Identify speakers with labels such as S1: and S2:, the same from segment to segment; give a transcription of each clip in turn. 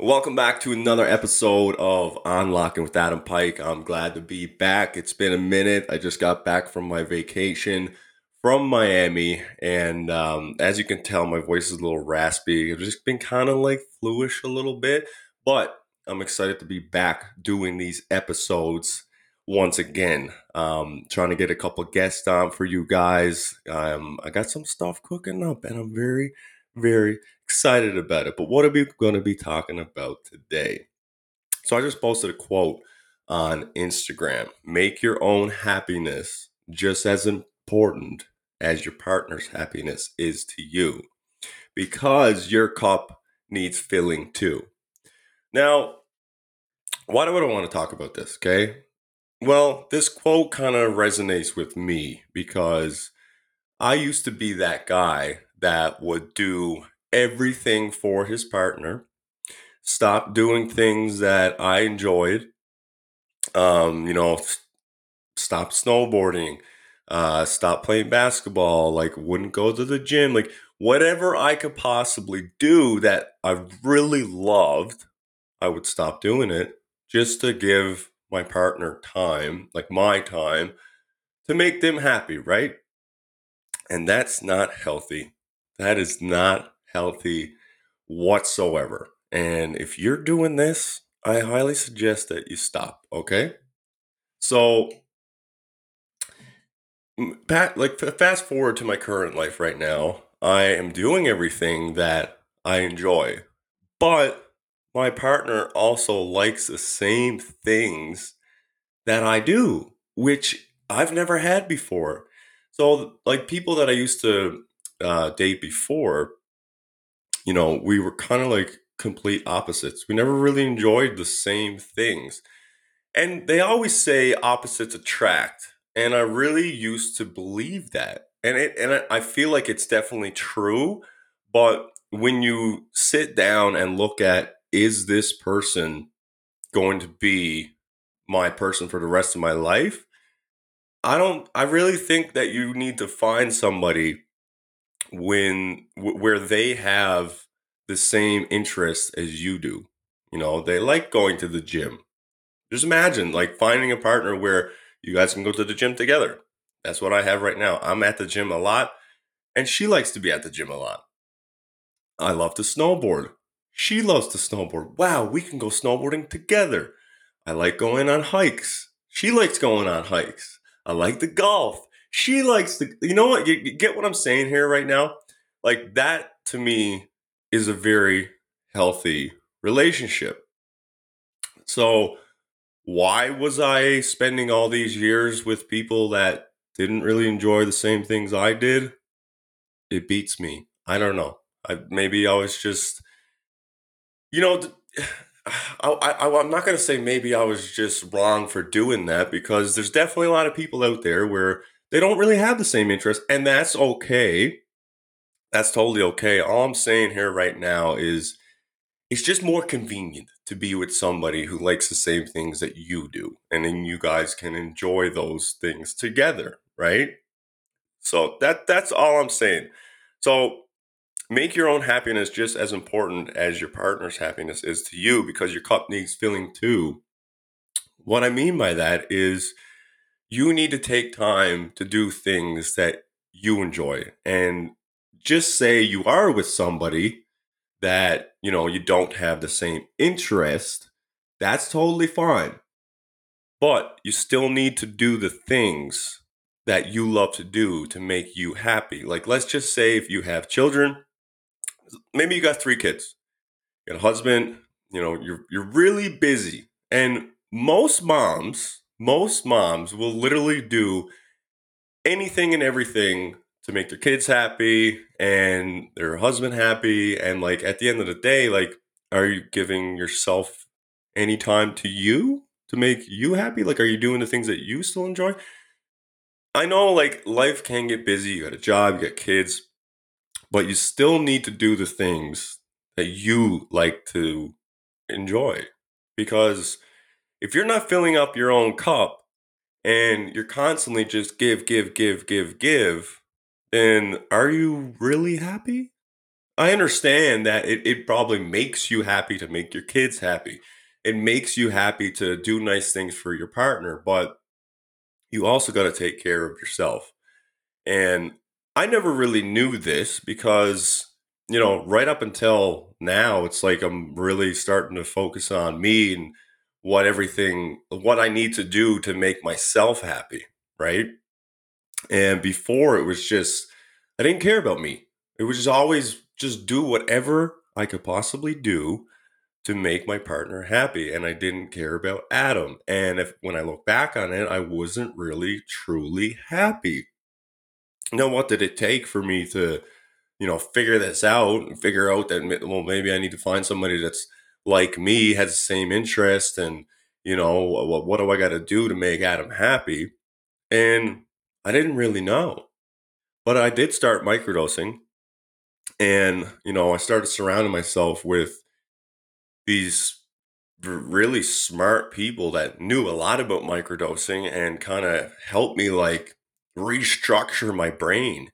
S1: Welcome back to another episode of Unlocking with Adam Pike. I'm glad to be back. It's been a minute. I just got back from my vacation from Miami, and um, as you can tell, my voice is a little raspy. I've just been kind of like fluish a little bit, but I'm excited to be back doing these episodes once again. Um, trying to get a couple guests on for you guys. Um, I got some stuff cooking up, and I'm very, very excited about it. But what are we going to be talking about today? So I just posted a quote on Instagram Make your own happiness just as important as your partner's happiness is to you because your cup needs filling too. Now, why do I want to talk about this? Okay. Well, this quote kind of resonates with me because I used to be that guy that would do everything for his partner, stop doing things that I enjoyed, um, you know, stop snowboarding, uh, stop playing basketball, like wouldn't go to the gym, like whatever I could possibly do that I really loved, I would stop doing it just to give my partner time, like my time, to make them happy, right? And that's not healthy. That is not healthy whatsoever. And if you're doing this, I highly suggest that you stop, okay? So, Pat, like fast forward to my current life right now, I am doing everything that I enjoy, but my partner also likes the same things that I do, which I've never had before. So, like people that I used to uh, date before, you know, we were kind of like complete opposites. We never really enjoyed the same things. And they always say opposites attract. And I really used to believe that. And it and I feel like it's definitely true, but when you sit down and look at is this person going to be my person for the rest of my life? I don't I really think that you need to find somebody when where they have the same interests as you do. You know, they like going to the gym. Just imagine like finding a partner where you guys can go to the gym together. That's what I have right now. I'm at the gym a lot, and she likes to be at the gym a lot. I love to snowboard. She loves to snowboard. Wow, we can go snowboarding together. I like going on hikes. She likes going on hikes. I like the golf. She likes the, you know what? You, you get what I'm saying here right now? Like that to me is a very healthy relationship. So, why was I spending all these years with people that didn't really enjoy the same things I did? It beats me. I don't know. I maybe I was just, you know, I, I, I'm not going to say maybe I was just wrong for doing that because there's definitely a lot of people out there where they don't really have the same interest, and that's okay. That's totally okay. All I'm saying here right now is it's just more convenient to be with somebody who likes the same things that you do, and then you guys can enjoy those things together, right? So that that's all I'm saying. So make your own happiness just as important as your partner's happiness is to you because your cup needs filling too. What I mean by that is you need to take time to do things that you enjoy. And just say you are with somebody that you know you don't have the same interest that's totally fine. But you still need to do the things that you love to do to make you happy. Like let's just say if you have children maybe you got three kids you got a husband you know you're you're really busy. And most moms most moms will literally do anything and everything to make their kids happy and their husband happy. And like at the end of the day like are you giving yourself any time to you to make you happy? Like are you doing the things that you still enjoy? I know like life can get busy. You got a job you got kids but you still need to do the things that you like to enjoy because if you're not filling up your own cup and you're constantly just give, give, give, give, give, then are you really happy? I understand that it, it probably makes you happy to make your kids happy. It makes you happy to do nice things for your partner, but you also got to take care of yourself. And I never really knew this because, you know, right up until now, it's like I'm really starting to focus on me and what everything, what I need to do to make myself happy, right? And before it was just, I didn't care about me. It was just always just do whatever I could possibly do to make my partner happy. And I didn't care about Adam. And if when I look back on it, I wasn't really truly happy. Now, what did it take for me to, you know, figure this out and figure out that, well, maybe I need to find somebody that's like me, has the same interest, and, you know, what, what do I got to do to make Adam happy? And I didn't really know. But I did start microdosing. And, you know, I started surrounding myself with these really smart people that knew a lot about microdosing and kind of helped me like restructure my brain.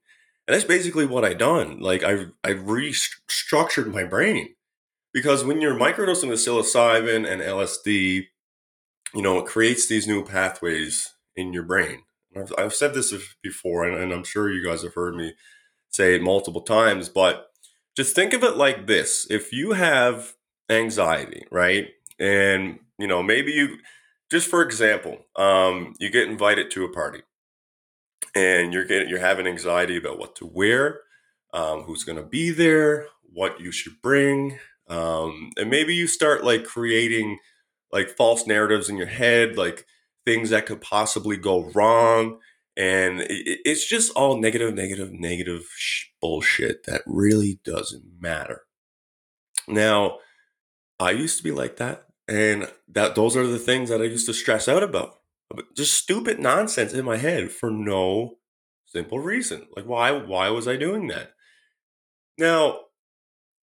S1: And that's basically what I done. Like I I restructured my brain. Because when you're microdosing the psilocybin and LSD, you know, it creates these new pathways in your brain. I've, I've said this before, and, and I'm sure you guys have heard me say it multiple times, but just think of it like this. If you have anxiety, right? And, you know, maybe you, just for example, um, you get invited to a party and you're getting, you're having anxiety about what to wear, um, who's going to be there, what you should bring. Um, and maybe you start like creating like false narratives in your head, like things that could possibly go wrong. And it, it's just all negative, negative, negative sh- bullshit that really doesn't matter. Now, I used to be like that. And that those are the things that I used to stress out about. Just stupid nonsense in my head for no simple reason. Like why why was I doing that? Now,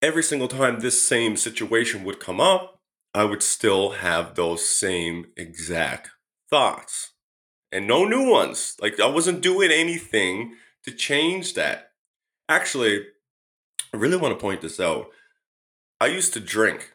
S1: every single time this same situation would come up, I would still have those same exact thoughts and no new ones. Like I wasn't doing anything to change that. Actually, I really want to point this out. I used to drink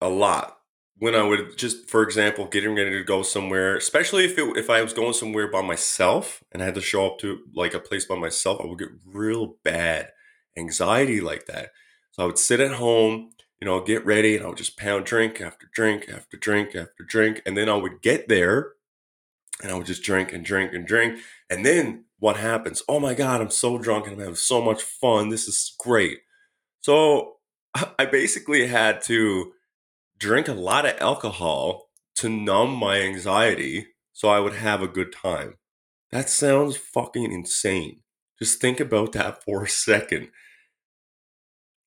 S1: a lot when I would just, for example, getting ready to go somewhere, especially if it, if I was going somewhere by myself and I had to show up to like a place by myself, I would get real bad anxiety like that. So I would sit at home, you know, get ready, and I would just pound drink after drink after drink after drink, and then I would get there, and I would just drink and drink and drink, and then what happens? Oh my God, I'm so drunk and I'm having so much fun. This is great. So I basically had to drink a lot of alcohol to numb my anxiety so I would have a good time. That sounds fucking insane. Just think about that for a second.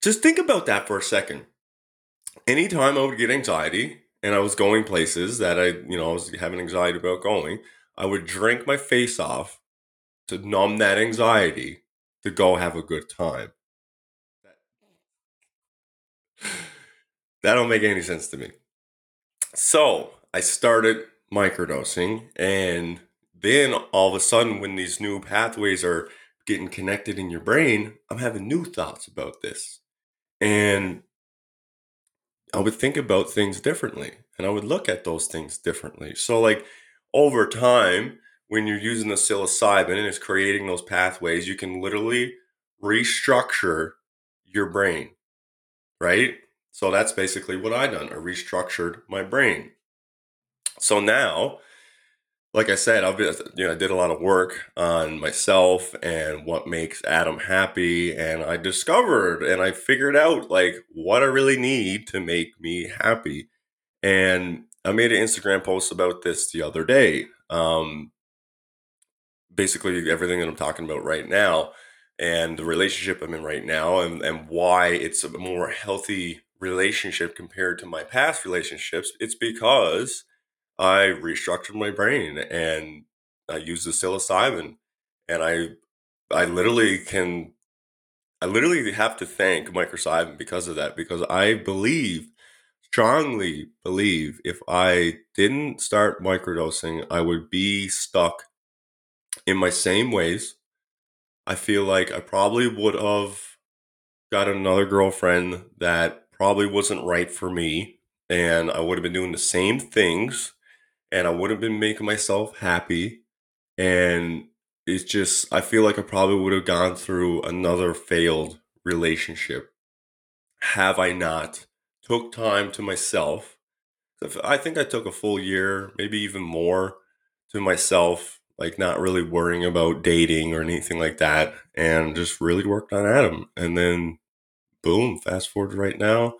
S1: Just think about that for a second. Anytime I would get anxiety and I was going places that I, you know, I was having anxiety about going, I would drink my face off to numb that anxiety to go have a good time. That don't make any sense to me. So I started microdosing, and then all of a sudden, when these new pathways are getting connected in your brain, I'm having new thoughts about this. And I would think about things differently and I would look at those things differently. So, like over time, when you're using the psilocybin and it's creating those pathways, you can literally restructure your brain, right? So that's basically what I done. I restructured my brain. So now, like I said, I've been, you know, I did a lot of work on myself and what makes Adam happy, and I discovered and I figured out like what I really need to make me happy. And I made an Instagram post about this the other day. Um, basically, everything that I'm talking about right now and the relationship I'm in right now, and, and why it's a more healthy relationship compared to my past relationships, it's because I restructured my brain and I use the psilocybin and I I literally can I literally have to thank microcybin because of that because I believe strongly believe if I didn't start microdosing I would be stuck in my same ways. I feel like I probably would have got another girlfriend that probably wasn't right for me, and I would have been doing the same things, and I would have been making myself happy, and it's just I feel like I probably would have gone through another failed relationship have I not took time to myself. I think I took a full year, maybe even more, to myself, like not really worrying about dating or anything like that, and just really worked on Adam. And then, boom, fast forward right now,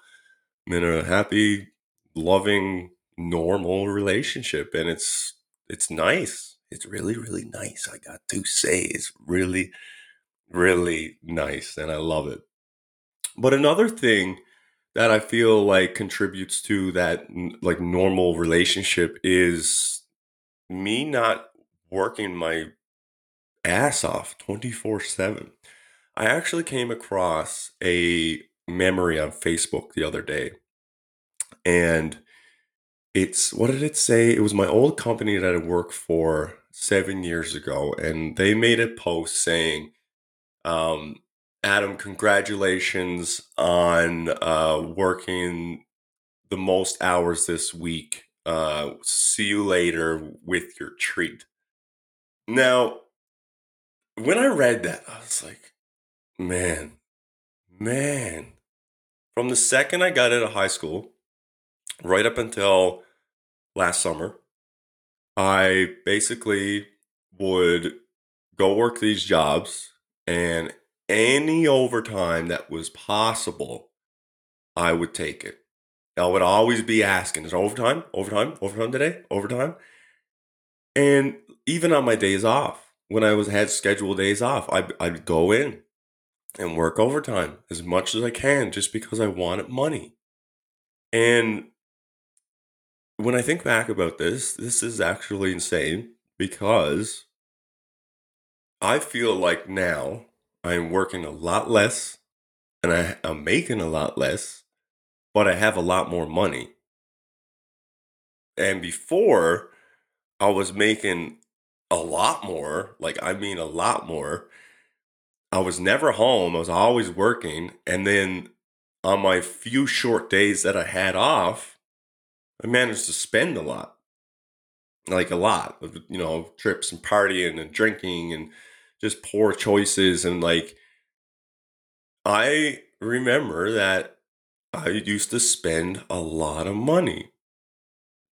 S1: I'm in a happy, loving, normal relationship, and it's it's nice. It's really, really nice. I got to say, it's really, really nice, and I love it. But another thing that I feel like contributes to that like normal relationship is me not working my ass off 24/7. I actually came across a memory on Facebook the other day. And it's what did it say? It was my old company that I worked for 7 years ago and they made a post saying um Adam, congratulations on uh, working the most hours this week. Uh, see you later with your treat. Now, when I read that, I was like, man, man. From the second I got out of high school, right up until last summer, I basically would go work these jobs and any overtime that was possible, I would take it. I would always be asking, is overtime? Overtime? Overtime today? Overtime? And even on my days off, when I was had scheduled days off, I'd, I'd go in and work overtime as much as I can just because I wanted money. And when I think back about this, this is actually insane because I feel like now I'm working a lot less and I, I'm making a lot less, but I have a lot more money. And before, I was making a lot more, like, I mean, a lot more. I was never home, I was always working. And then on my few short days that I had off, I managed to spend a lot. Like a lot of, you know, trips and partying and drinking and just poor choices and like I remember that I used to spend a lot of money.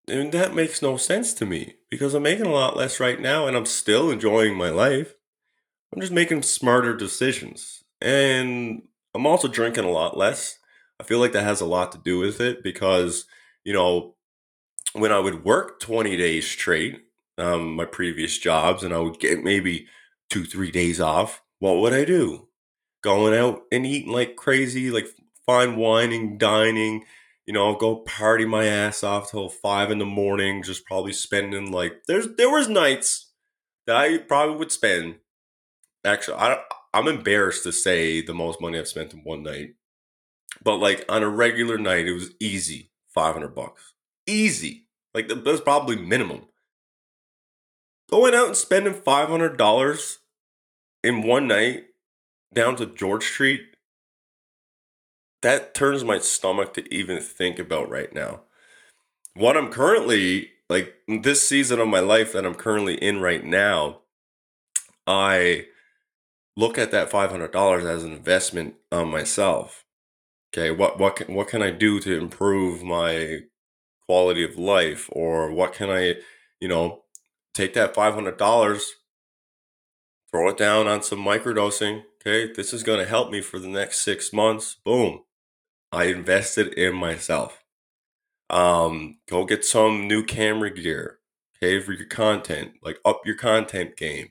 S1: And that makes no sense to me because I'm making a lot less right now and I'm still enjoying my life. I'm just making smarter decisions. And I'm also drinking a lot less. I feel like that has a lot to do with it because, you know, when I would work 20 days straight, um, my previous jobs, and I would get maybe two, three days off, what would I do? Going out and eating like crazy, like fine wining, dining, you know, I'll go party my ass off till five in the morning, just probably spending like there's there was nights that I probably would spend. Actually, I I'm embarrassed to say the most money I've spent in one night. But like on a regular night, it was easy, 500 bucks. Easy. Like that's probably minimum. Going out and spending $500 in one night down to George Street, that turns my stomach to even think about right now. What I'm currently like this season of my life that I'm currently in right now, I look at that $500 as an investment on myself. Okay, what what can, what can I do to improve my quality of life or what can I, you know, take that $500 throw it down on some microdosing. Okay, this is going to help me for the next six months. Boom. I invested in myself. Um, go get some new camera gear. Okay, for your content, like up your content game.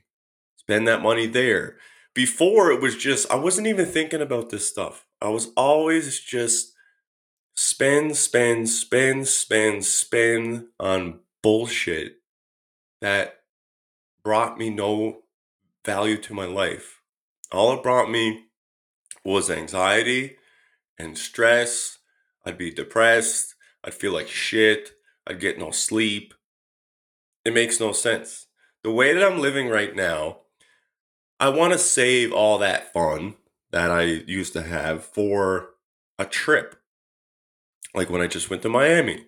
S1: Spend that money there. Before it was just, I wasn't even thinking about this stuff. I was always just spend, spend, spend, spend, spend on bullshit that brought me no value to my life. All it brought me was anxiety and stress. I'd be depressed. I'd feel like shit. I'd get no sleep. It makes no sense. The way that I'm living right now, I want to save all that fun that I used to have for a trip. Like when I just went to Miami,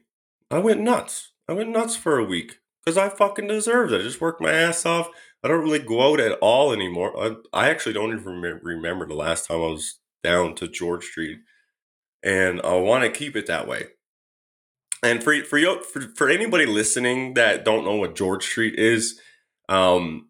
S1: I went nuts. I went nuts for a week because I fucking deserved it. I just worked my ass off. I don't really go out at all anymore. I, I actually don't even remember the last time I was down to George Street, and I want to keep it that way. And for for you for, for anybody listening that don't know what George Street is, um,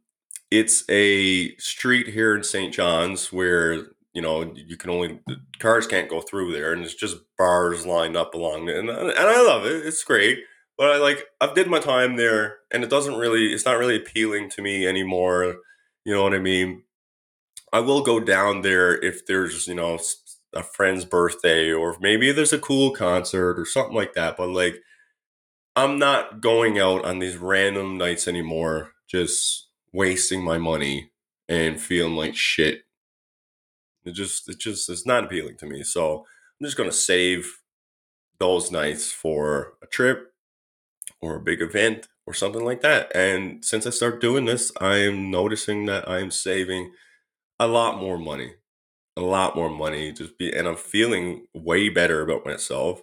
S1: it's a street here in St. John's where you know you can only cars can't go through there, and it's just bars lined up along and and I love it. It's great, but I like I've did my time there, and it doesn't really it's not really appealing to me anymore. You know what I mean? I will go down there if there's you know a friend's birthday or maybe there's a cool concert or something like that. But like, I'm not going out on these random nights anymore, just wasting my money and feeling like shit. It just, it just, it's not appealing to me. So I'm just gonna save those nights for a trip or a big event or something like that. And since I start doing this, I am noticing that I'm saving a lot more money a lot more money just be and i'm feeling way better about myself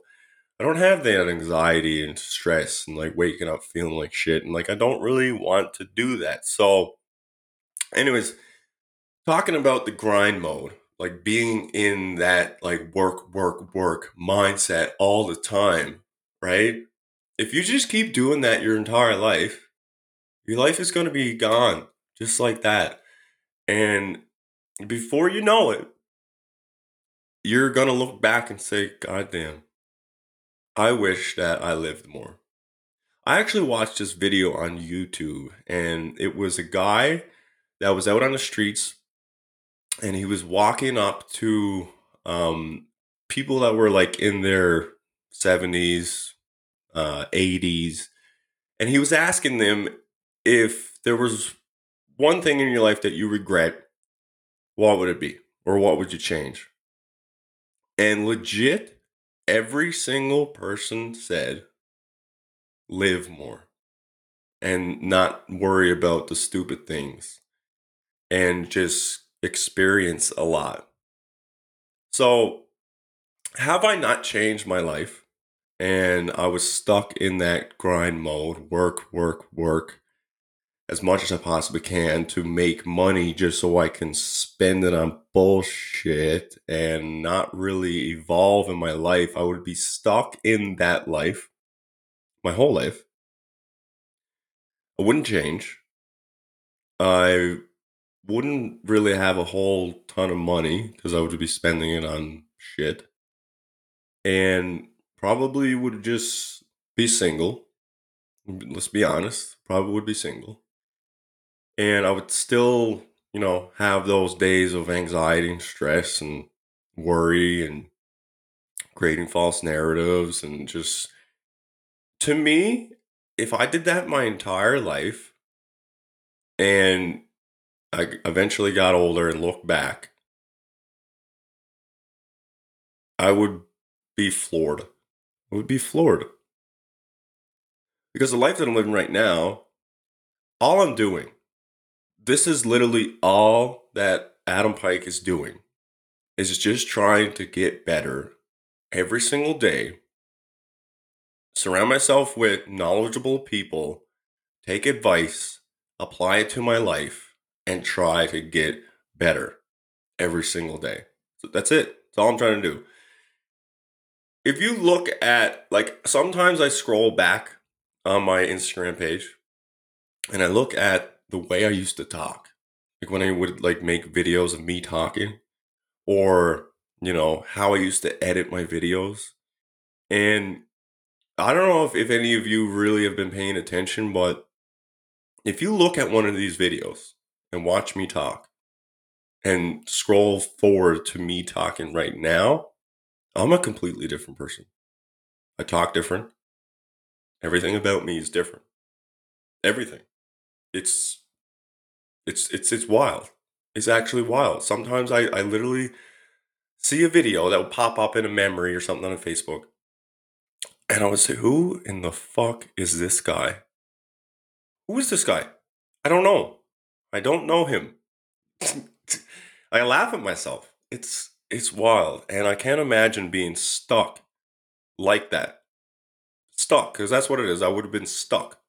S1: i don't have that anxiety and stress and like waking up feeling like shit and like i don't really want to do that so anyways talking about the grind mode like being in that like work work work mindset all the time right if you just keep doing that your entire life your life is going to be gone just like that and before you know it you're going to look back and say, God damn, I wish that I lived more. I actually watched this video on YouTube, and it was a guy that was out on the streets and he was walking up to um, people that were like in their 70s, uh, 80s, and he was asking them if there was one thing in your life that you regret, what would it be? Or what would you change? And legit, every single person said, live more and not worry about the stupid things and just experience a lot. So, have I not changed my life? And I was stuck in that grind mode work, work, work as much as I possibly can to make money just so I can spend it on bullshit and not really evolve in my life. I would be stuck in that life my whole life. I wouldn't change. I wouldn't really have a whole ton of money because I would be spending it on shit. And probably would just be single. Let's be honest, probably would be single and I would still, you know, have those days of anxiety and stress and worry and creating false narratives and just to me, if I did that my entire life and I eventually got older and looked back, I would be floored. I would be floored. Because the life that I'm living right now, all I'm doing this is literally all that Adam Pike is doing is just trying to get better every single day. Surround myself with knowledgeable people, take advice, apply it to my life, and try to get better every single day. So that's it. That's all I'm trying to do. If you look at, like, sometimes I scroll back on my Instagram page and I look at the way I used to talk. Like when I would like make videos of me talking or, you know, how I used to edit my videos. And I don't know if, if any of you really have been paying attention, but if you look at one of these videos and watch me talk and scroll forward to me talking right now, I'm a completely different person. I talk different. Everything about me is different. Everything it's it's it's it's wild. It's actually wild. Sometimes I, I literally see a video that will pop up in a memory or something on Facebook. And I would say, Who in the fuck is this guy? Who is this guy? I don't know. I don't know him. I laugh at myself. it's it's wild, and I can't imagine being stuck like that. Stuck, because that's what it is. I would have been stuck.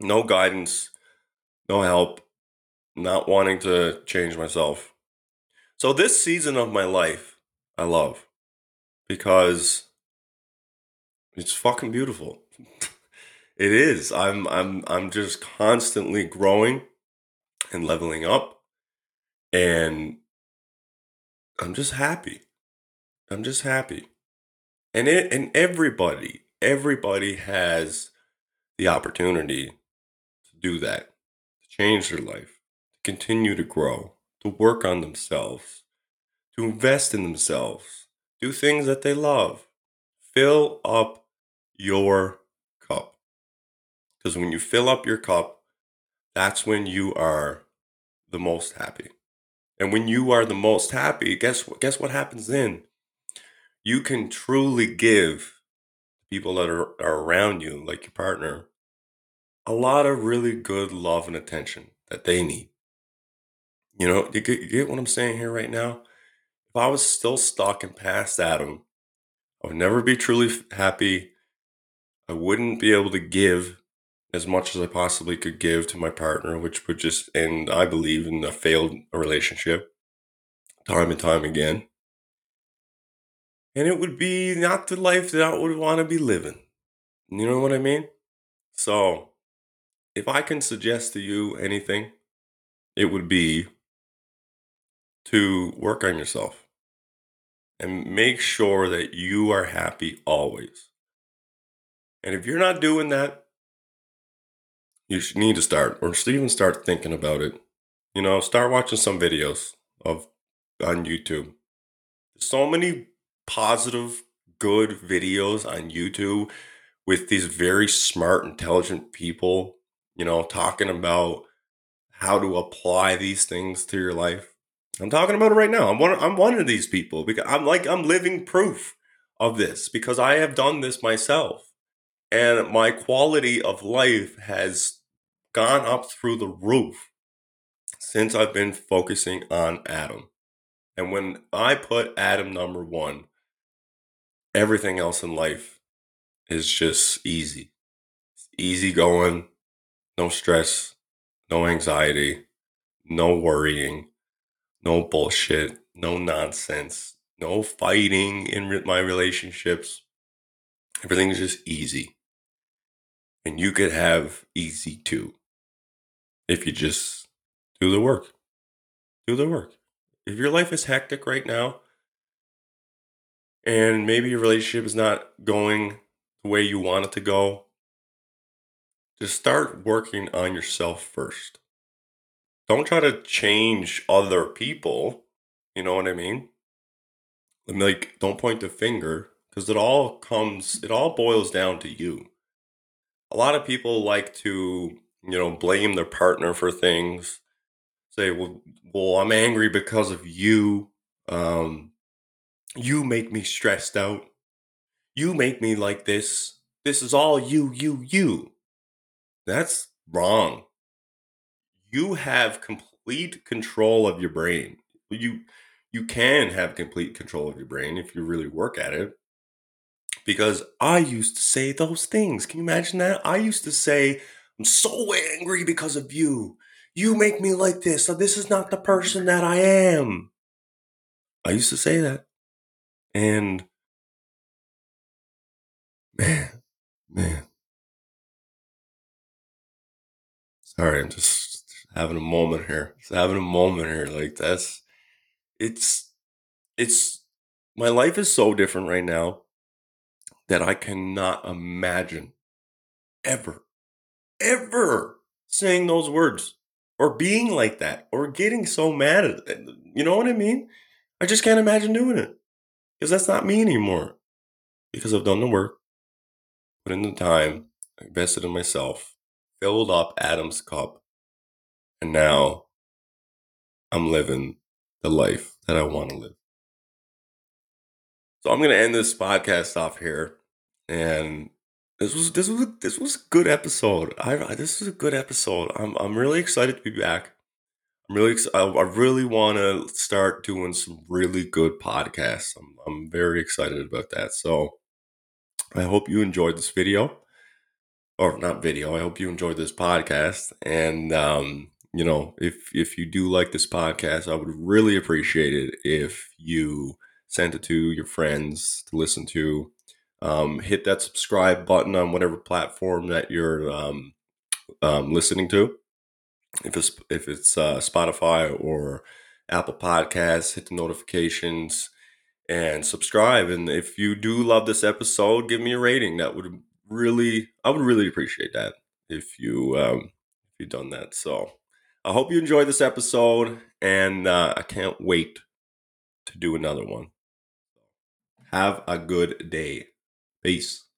S1: No guidance, no help, not wanting to change myself. So this season of my life, I love because it's fucking beautiful. it is. I'm I'm I'm just constantly growing and leveling up and I'm just happy. I'm just happy. And it and everybody, everybody has the opportunity to do that, to change their life, to continue to grow, to work on themselves, to invest in themselves, do things that they love. Fill up your cup. Because when you fill up your cup, that's when you are the most happy. And when you are the most happy, guess what? Guess what happens then? You can truly give people that are, are around you, like your partner, a lot of really good love and attention that they need. You know, you get, you get what I'm saying here right now? If I was still stuck and past Adam, I would never be truly happy. I wouldn't be able to give as much as I possibly could give to my partner, which would just end, I believe, in a failed relationship time and time again. And it would be not the life that I would want to be living. You know what I mean? So, if I can suggest to you anything, it would be to work on yourself and make sure that you are happy always. And if you're not doing that, you need to start, or even start thinking about it. You know, start watching some videos of on YouTube. So many positive, good videos on YouTube with these very smart, intelligent people. You know, talking about how to apply these things to your life. I'm talking about it right now. I'm one. I'm one of these people because I'm like I'm living proof of this because I have done this myself, and my quality of life has gone up through the roof since I've been focusing on Adam. And when I put Adam number one, everything else in life is just easy. It's easy going, no stress, no anxiety, no worrying, no bullshit, no nonsense, no fighting in my relationships. Everything's just easy. And you could have easy too if you just do the work. Do the work. If your life is hectic right now, and maybe your relationship is not going the way you want it to go, just start working on yourself first. Don't try to change other people. You know what I mean? Like, don't point the finger because it all comes, it all boils down to you. A lot of people like to you know, blame their partner for things. Say, well, well, I'm angry because of you. Um, you make me stressed out. You make me like this. This is all you, you, you. That's wrong. You have complete control of your brain. You you can have complete control of your brain if you really work at it. Because I used to say those things. Can you imagine that? I used to say I'm so angry because of you. You make me like this. So this is not the person that I am. I used to say that. And man, man. Sorry, I'm just having a moment here. Just having a moment here. Like that's it's it's my life is so different right now that I cannot imagine ever ever saying those words or being like that or getting so mad at it. You know what I mean? I just can't imagine doing it because that's not me anymore. Because I've done the work, put in the time, invested in myself, filled up Adam's cup, and now I'm living the life that I want to live. So I'm going to end this podcast off here and this was this was a, this was a good episode. I this was a good episode. I'm I'm really excited to be back. I'm really, I, I really want to start doing some really good podcasts. I'm, I'm very excited about that. So I hope you enjoyed this video, or not video. I hope you enjoyed this podcast. And um, you know, if if you do like this podcast, I would really appreciate it if you sent it to your friends to listen to. Um, hit that subscribe button on whatever platform that you're um, um, listening to. If it's if it's uh, Spotify or Apple Podcasts, hit the notifications and subscribe. And if you do love this episode, give me a rating. That would really, I would really appreciate that if you um, if you've done that. So I hope you enjoyed this episode, and uh, I can't wait to do another one. Have a good day. Peace.